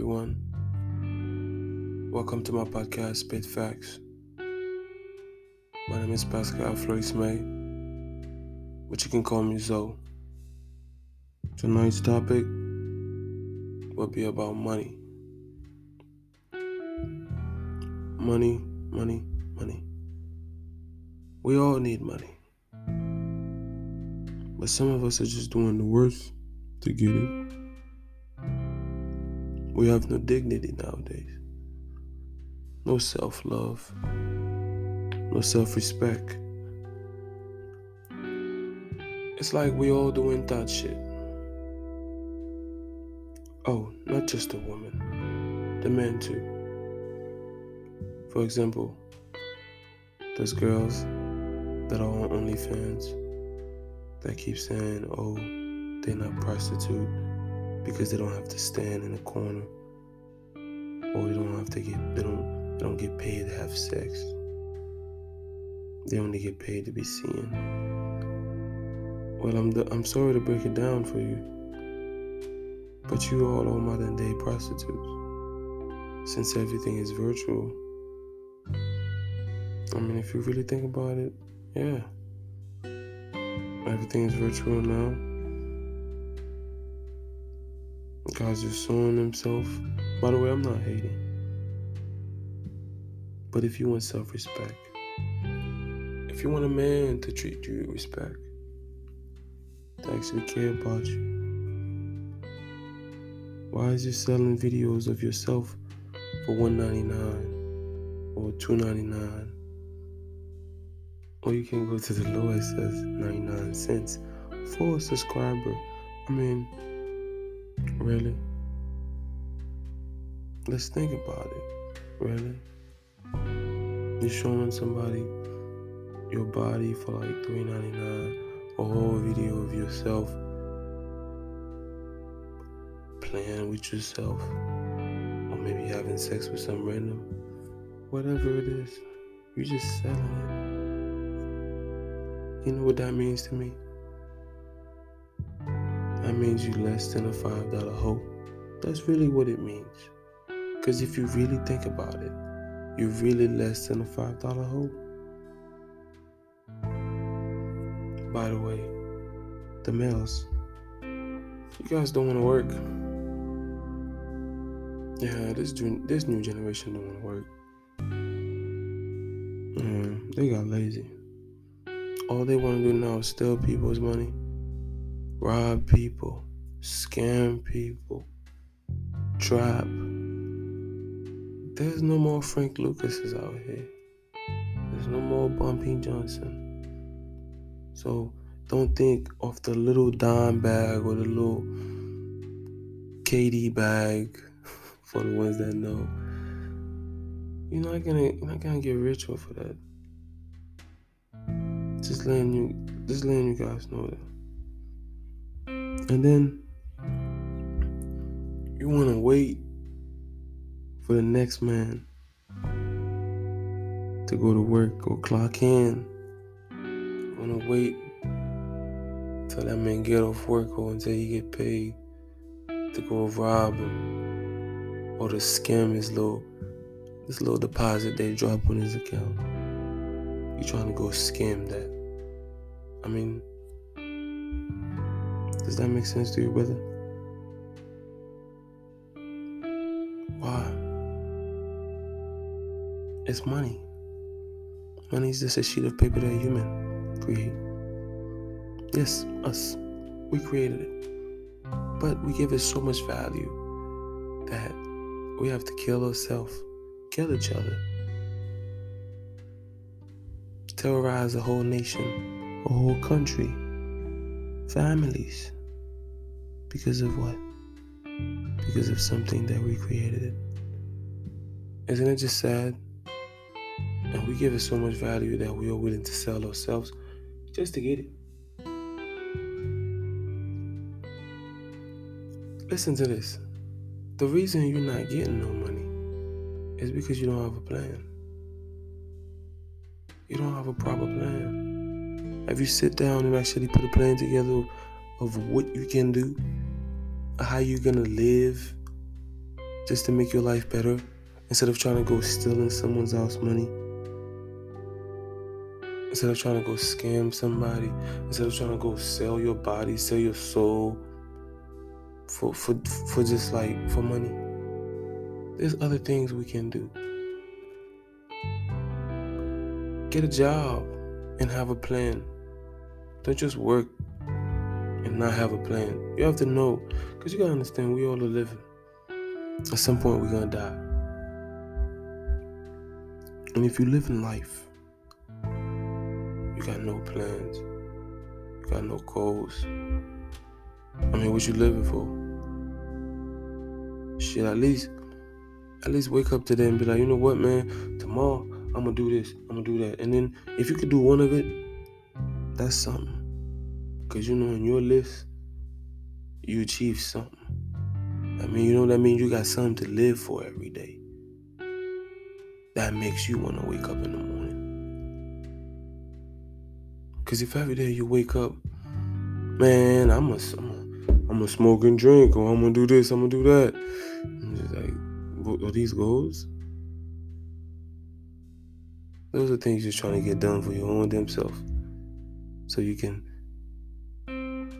everyone. Welcome to my podcast, Spit Facts. My name is Pascal Flores May, but you can call me Zoe. Tonight's topic will be about money. Money, money, money. We all need money. But some of us are just doing the worst to get it. We have no dignity nowadays, no self love, no self respect. It's like we all doing that shit. Oh, not just the woman, the men too. For example, there's girls that are on OnlyFans that keep saying, oh, they're not prostitute because they don't have to stand in a corner or they don't have to get they don't they don't get paid to have sex. They only get paid to be seen. Well, I'm the, I'm sorry to break it down for you, but you all are modern day prostitutes. Since everything is virtual, I mean, if you really think about it, yeah, everything is virtual now. God's just showing himself. By the way, I'm not hating. But if you want self respect, if you want a man to treat you with respect, to actually care about you, why is you selling videos of yourself for $1.99 or $2.99? Or you can go to the lowest as 99 cents for a subscriber. I mean, Really? Let's think about it. Really? You're showing somebody your body for like $3.99, a whole video of yourself playing with yourself, or maybe having sex with some random, whatever it is, you're just selling it. You know what that means to me? That means you less than a five dollar hoe. That's really what it means. Because if you really think about it, you're really less than a five dollar hoe. By the way, the males, you guys don't want to work. Yeah, this this new generation don't want to work. Mm, they got lazy. All they want to do now is steal people's money rob people, scam people, trap. There's no more Frank Lucases out here. There's no more Bumpy Johnson. So don't think of the little dime bag or the little KD bag for the ones that know. You're not gonna you're not gonna get rich off of that. Just letting you just letting you guys know that. And then you want to wait for the next man to go to work or clock in. You want to wait till that man get off work or until he get paid to go rob him or to scam his little this little deposit they drop on his account. You trying to go scam that. I mean, does that make sense to you, brother? Why? It's money. Money is just a sheet of paper that a human create. Yes, us. We created it. But we give it so much value that we have to kill ourselves, kill each other, terrorize a whole nation, a whole country, families. Because of what? Because of something that we created it. Isn't it just sad? And we give it so much value that we are willing to sell ourselves just to get it. Listen to this. The reason you're not getting no money is because you don't have a plan. You don't have a proper plan. Have you sit down and actually put a plan together of what you can do, how you're gonna live just to make your life better instead of trying to go stealing someone's else money. Instead of trying to go scam somebody, instead of trying to go sell your body, sell your soul for for for just like for money. There's other things we can do. Get a job and have a plan. Don't just work and not have a plan. You have to know, because you gotta understand we all are living. At some point, we're gonna die. And if you live in life, you got no plans, you got no goals. I mean, what you living for? Shit, at least, at least wake up today and be like, you know what, man? Tomorrow, I'm gonna do this, I'm gonna do that. And then if you could do one of it, that's something. Cause you know in your list, you achieve something. I mean, you know what I mean? You got something to live for every day. That makes you want to wake up in the morning. Cause if every day you wake up, man, I'm gonna, I'm gonna smoke and drink, or I'm gonna do this, I'm gonna do that. I'm just like, what are these goals? Those are things you're trying to get done for your own damn self. So you can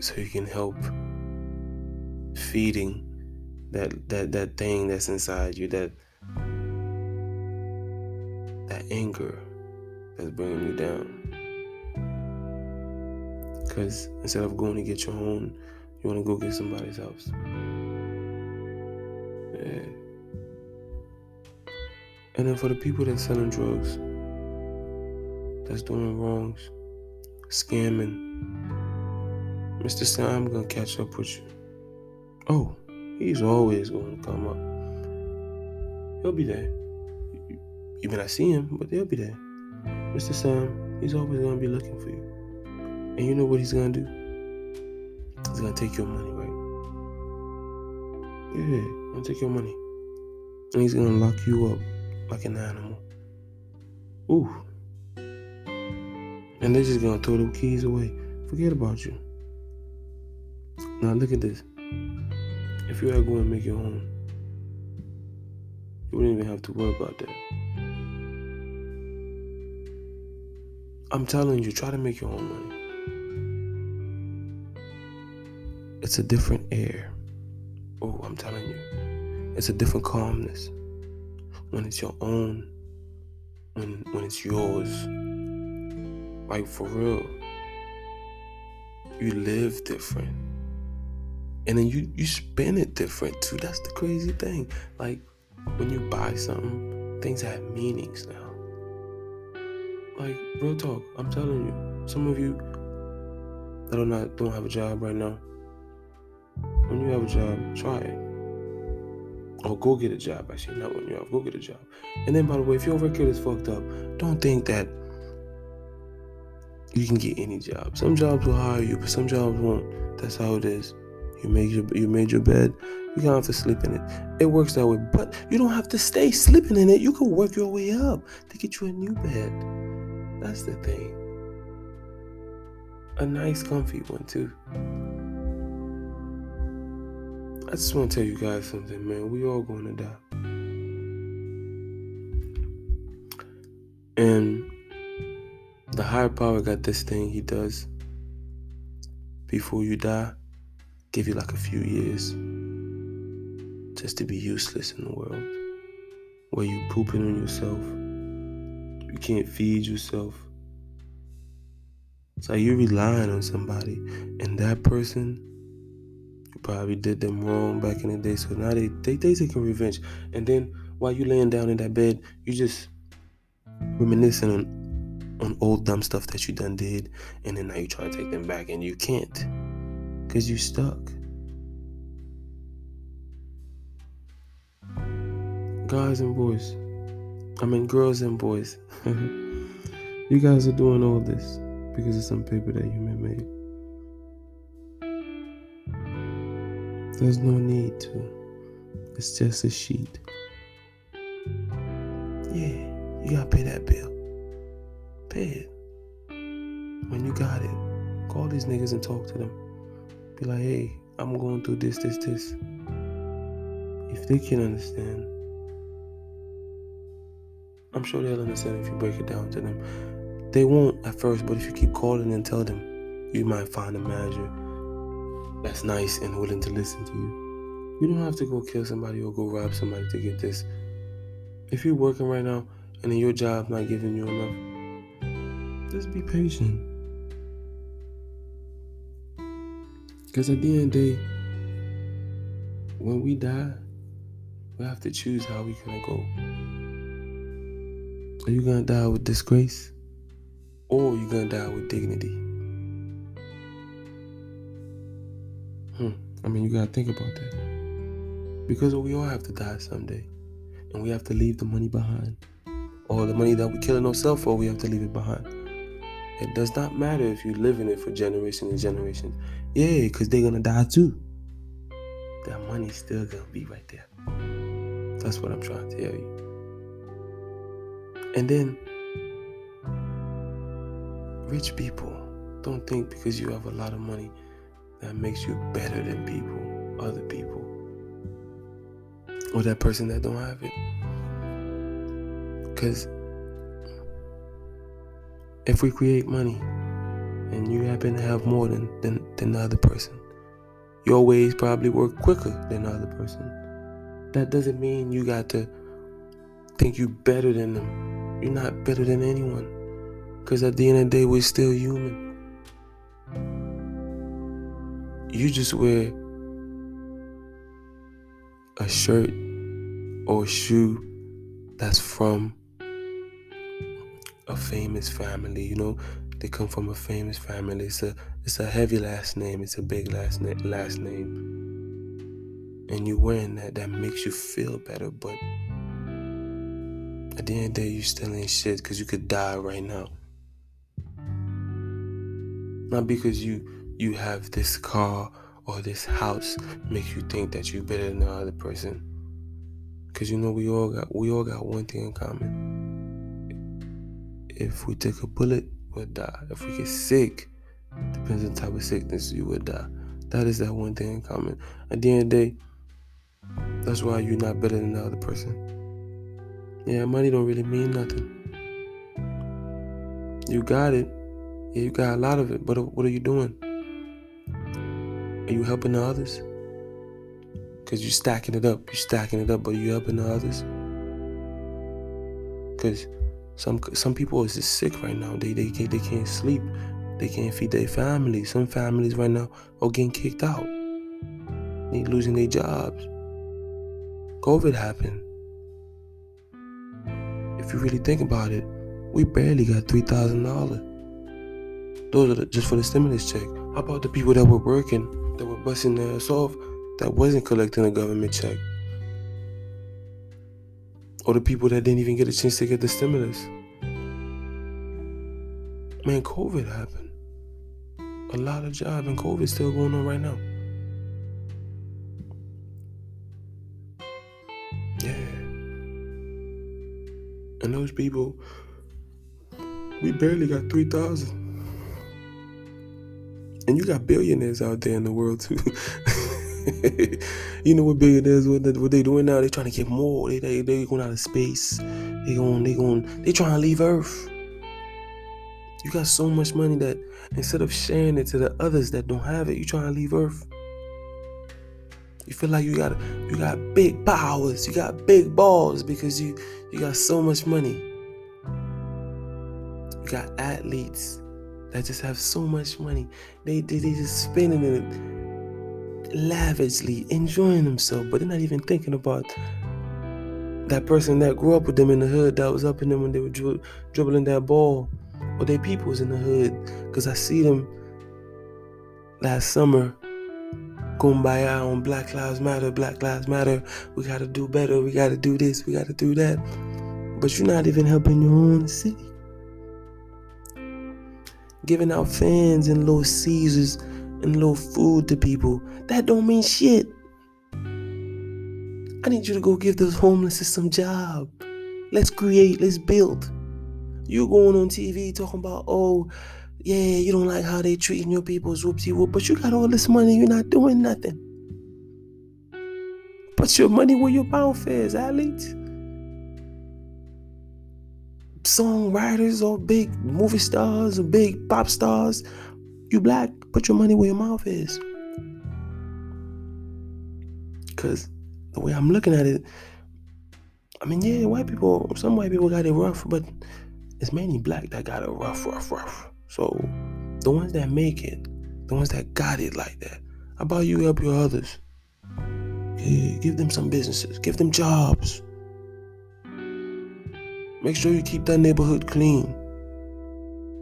so you can help feeding that that that thing that's inside you, that that anger that's bringing you down. Because instead of going to get your own, you want to go get somebody's house. Yeah. And then for the people that's selling drugs, that's doing wrongs, scamming. Mr. Sam, I'm gonna catch up with you. Oh, he's always going to come up. He'll be there. You may not see him, but he'll be there. Mr. Sam, he's always gonna be looking for you. And you know what he's gonna do? He's gonna take your money, right? Yeah, he's gonna take your money. And he's gonna lock you up like an animal. Ooh. And they're just gonna throw the keys away. Forget about you. Now look at this. If you to go and make your own, you wouldn't even have to worry about that. I'm telling you, try to make your own money. It's a different air. Oh, I'm telling you. It's a different calmness. When it's your own, when when it's yours. Like for real. You live different. And then you you spend it different too. That's the crazy thing. Like when you buy something, things have meanings now. Like real talk, I'm telling you. Some of you that are not don't have a job right now. When you have a job, try it. Or go get a job. Actually, not when you have. Go get a job. And then, by the way, if your record is fucked up, don't think that you can get any job. Some jobs will hire you, but some jobs won't. That's how it is. You made your you made your bed. You have to sleep in it. It works that way, but you don't have to stay sleeping in it. You can work your way up to get you a new bed. That's the thing. A nice, comfy one too. I just want to tell you guys something, man. We all going to die. And the higher power got this thing he does before you die give you like a few years just to be useless in the world. Where you pooping on yourself you can't feed yourself. So you're relying on somebody and that person you probably did them wrong back in the day. So now they they, they taking revenge. And then while you laying down in that bed you just reminiscing on on old dumb stuff that you done did and then now you try to take them back and you can't because you stuck. Guys and boys, I mean, girls and boys, you guys are doing all this because of some paper that you made. There's no need to. It's just a sheet. Yeah, you gotta pay that bill. When you got it, call these niggas and talk to them. Be like, hey, I'm going through this, this, this. if they can understand, I'm sure they'll understand if you break it down to them. They won't at first, but if you keep calling and tell them, you might find a manager that's nice and willing to listen to you. You don't have to go kill somebody or go rob somebody to get this. If you're working right now and your job not giving you enough, just be patient. Because at the end of the day, when we die, we have to choose how we're gonna go. Are you gonna die with disgrace? Or are you gonna die with dignity? Hmm. I mean you gotta think about that. Because we all have to die someday. And we have to leave the money behind. Or the money that we're killing ourselves for, we have to leave it behind. It does not matter if you live in it for generations and generations. Yeah, because they're gonna die too. That money's still gonna be right there. That's what I'm trying to tell you. And then rich people don't think because you have a lot of money that makes you better than people, other people. Or that person that don't have it. Cause if we create money and you happen to have more than, than, than the other person, your ways probably work quicker than the other person. That doesn't mean you got to think you better than them. You're not better than anyone. Because at the end of the day, we're still human. You just wear a shirt or a shoe that's from a famous family. You know, they come from a famous family. It's a it's a heavy last name. It's a big last name. Last name, and you wearing that that makes you feel better. But at the end of the day, you still ain't shit because you could die right now. Not because you you have this car or this house makes you think that you're better than the other person. Cause you know we all got we all got one thing in common if we take a bullet, we'll die. If we get sick, depends on the type of sickness, you would die. That is that one thing in common. At the end of the day, that's why you're not better than the other person. Yeah, money don't really mean nothing. You got it. Yeah, you got a lot of it, but what are you doing? Are you helping the others? Because you're stacking it up. You're stacking it up, but are you helping the others? Because some some people is just sick right now. They they can't they can't sleep. They can't feed their family. Some families right now are getting kicked out. They losing their jobs. COVID happened. If you really think about it, we barely got three thousand dollars. Those are just for the stimulus check. How about the people that were working, that were busting their ass off, that wasn't collecting a government check? Or the people that didn't even get a chance to get the stimulus. Man, COVID happened. A lot of job and COVID still going on right now. Yeah. And those people, we barely got 3,000. And you got billionaires out there in the world too. you know what billionaires what what they doing now? They trying to get more. They they they going out of space. They going they going they trying to leave Earth. You got so much money that instead of sharing it to the others that don't have it, you trying to leave Earth. You feel like you got you got big powers, you got big balls because you you got so much money. You got athletes that just have so much money. They they, they just spending it lavishly, enjoying themselves, but they're not even thinking about that person that grew up with them in the hood that was up in them when they were dri- dribbling that ball, or their peoples in the hood. Because I see them last summer kumbaya on Black Lives Matter, Black Lives Matter. We gotta do better, we gotta do this, we gotta do that. But you're not even helping your own city. Giving out fans and little Caesars and little food to people. That don't mean shit. I need you to go give those homeless some job. Let's create, let's build. You going on TV talking about, oh, yeah, you don't like how they treating your people's whoopsie whoop, but you got all this money, you're not doing nothing. Put your money where your mouth is, athletes. Songwriters or big movie stars or big pop stars. You black, put your money where your mouth is. Cause the way I'm looking at it, I mean, yeah, white people, some white people got it rough, but it's mainly black that got it rough, rough, rough. So the ones that make it, the ones that got it like that, how about you help your others? Give them some businesses, give them jobs. Make sure you keep that neighborhood clean.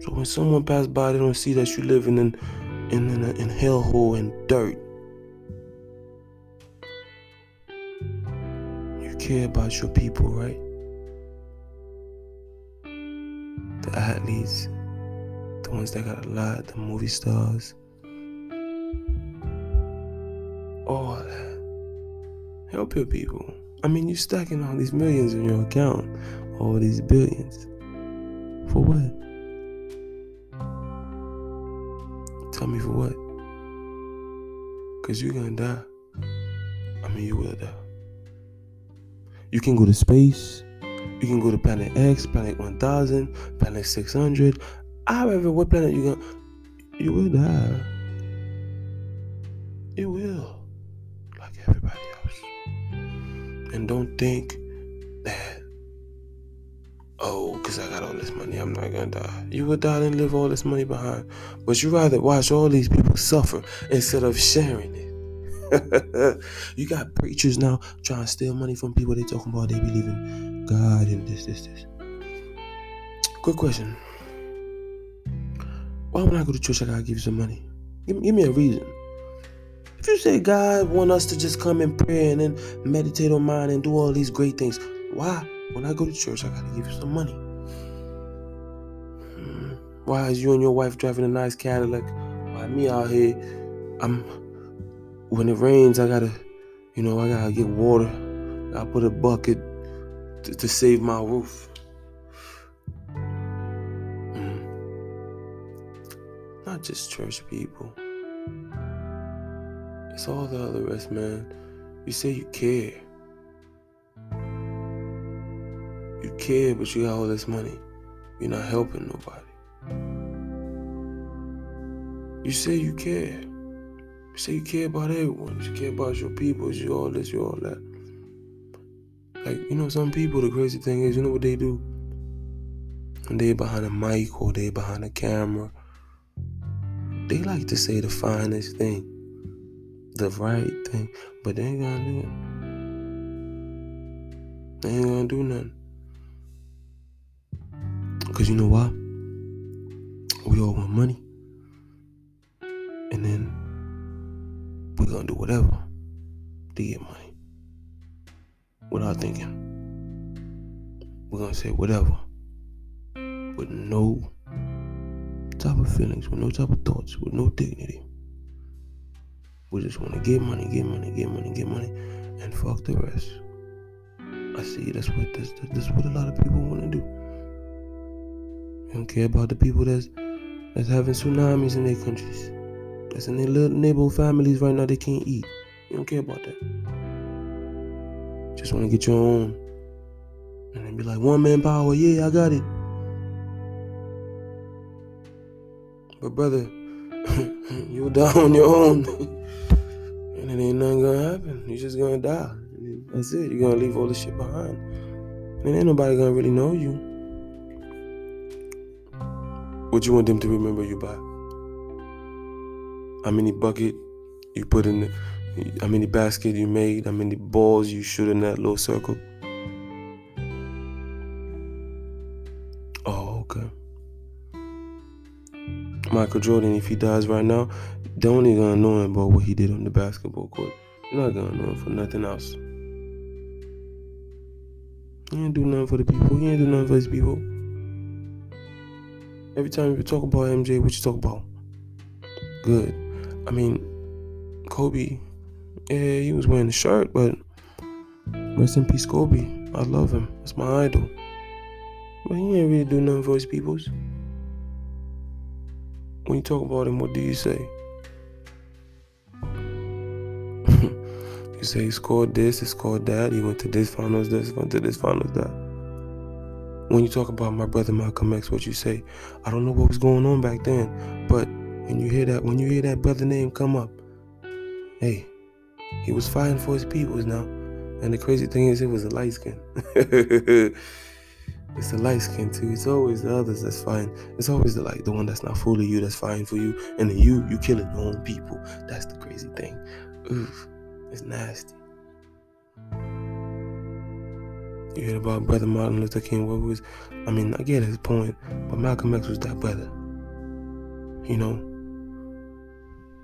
So when someone pass by, they don't see that you living in in in, in hellhole and dirt. You care about your people, right? The athletes, the ones that got a lot, the movie stars, all that. Help your people. I mean, you're stacking all these millions in your account, all these billions. For what? Tell me for what? Because you're gonna die. I mean, you will die. You can go to space. You can go to planet X, planet 1000, planet 600. However, what planet you gonna. You will die. You will. Like everybody else. And don't think oh, because I got all this money, I'm not to die. You will die and leave all this money behind. But you rather watch all these people suffer instead of sharing it. you got preachers now trying to steal money from people they talking about they believe in God and this, this, this. Quick question. Why when I go to church I gotta give you some money? Give, give me a reason. If you say God want us to just come and pray and then meditate on mine and do all these great things, why when I go to church I gotta give you some money? Hmm. Why is you and your wife driving a nice Cadillac? Why me out here? I'm when it rains I gotta, you know, I gotta get water. I put a bucket to, to save my roof. Hmm. Not just church people. It's all the other rest, man. You say you care. You care, but you got all this money. You're not helping nobody. You say you care. You say you care about everyone. You care about your people. You all this, you all that. Like, you know, some people, the crazy thing is, you know what they do? When they behind a mic or they behind a camera, they like to say the finest thing the right thing, but they ain't gonna do it. They ain't gonna do nothing. Cause you know why? We all want money. And then we're gonna do whatever to get money. Without thinking. We're gonna say whatever. With no type of feelings, with no type of thoughts, with no dignity. We just want to get money, get money, get money, get money, and fuck the rest. I see that's what this, that's what a lot of people want to do. Don't care about the people that's that's having tsunamis in their countries. That's in their little neighborhood families right now. They can't eat. You don't care about that. Just want to get your own, and then be like one man power. Yeah, I got it. But brother, you down on your own. and it ain't nothing gonna happen. You're just gonna die. That's it. You're gonna leave all this shit behind. And ain't nobody gonna really know you. What you want them to remember you by? How many bucket you put in the how many basket you made, how many balls you shoot in that little circle. Oh, okay. Michael Jordan, if he dies right now, they only gonna know him about what he did on the basketball court. You're not gonna know him for nothing else. He ain't do nothing for the people. He ain't do nothing for his people. Every time you talk about MJ, what you talk about? Good. I mean, Kobe, yeah, he was wearing a shirt, but rest in peace, Kobe. I love him. That's my idol. But he ain't really do nothing for his peoples. When you talk about him, what do you say? You say he scored this, he scored that, he went to this finals, this, went to this finals, that. When you talk about my brother Malcolm X, what you say, I don't know what was going on back then, but when you hear that, when you hear that brother name come up, hey, he was fighting for his peoples now. And the crazy thing is, it was a light skin. it's the light skin too. It's always the others that's fine. It's always the like the one that's not fooling you that's fighting for you, and then you you killing your own people. That's the crazy thing. Oof. It's nasty. You heard about Brother Martin Luther King? What was, I mean, I get his point, but Malcolm X was that brother. You know?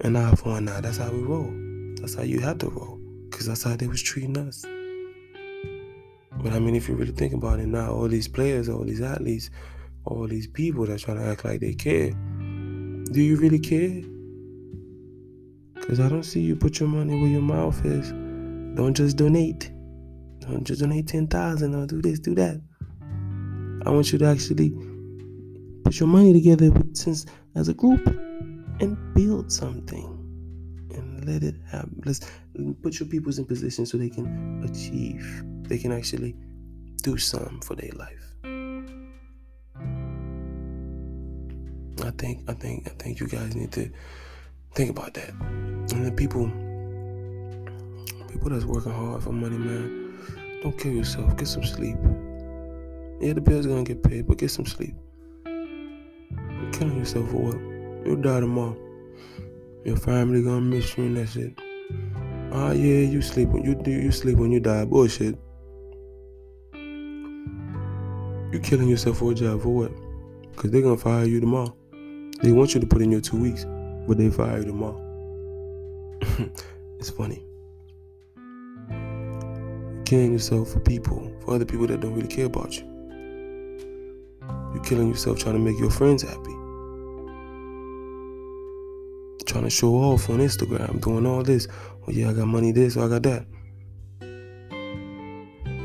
And eye for eye, that's how we roll. That's how you had to roll. Because that's how they was treating us. But I mean, if you really think about it now, all these players, all these athletes, all these people that trying to act like they care, do you really care? Because I don't see you put your money where your mouth is. Don't just donate. Just donate 10,000 or do this, do that. I want you to actually put your money together since as a group and build something and let it happen. Let's put your peoples in position so they can achieve. They can actually do something for their life. I think I think I think you guys need to think about that. And the people, people that's working hard for money, man, don't kill yourself. Get some sleep. Yeah, the bill's gonna get paid, but get some sleep. You're killing yourself for what? You'll die tomorrow. Your family gonna miss you and that's it. Ah, yeah, you sleep when you do. You sleep when you die. Bullshit. You're killing yourself for a job for what? Because they're gonna fire you tomorrow. They want you to put in your two weeks, but they fire you tomorrow. it's funny. Killing yourself for people, for other people that don't really care about you. You're killing yourself trying to make your friends happy. Trying to show off on Instagram, doing all this. Oh yeah, I got money this, or I got that.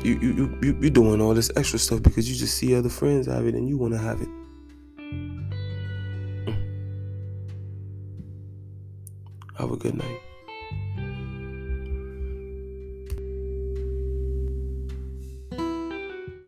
You you you you're doing all this extra stuff because you just see other friends have it and you want to have it. Have a good night.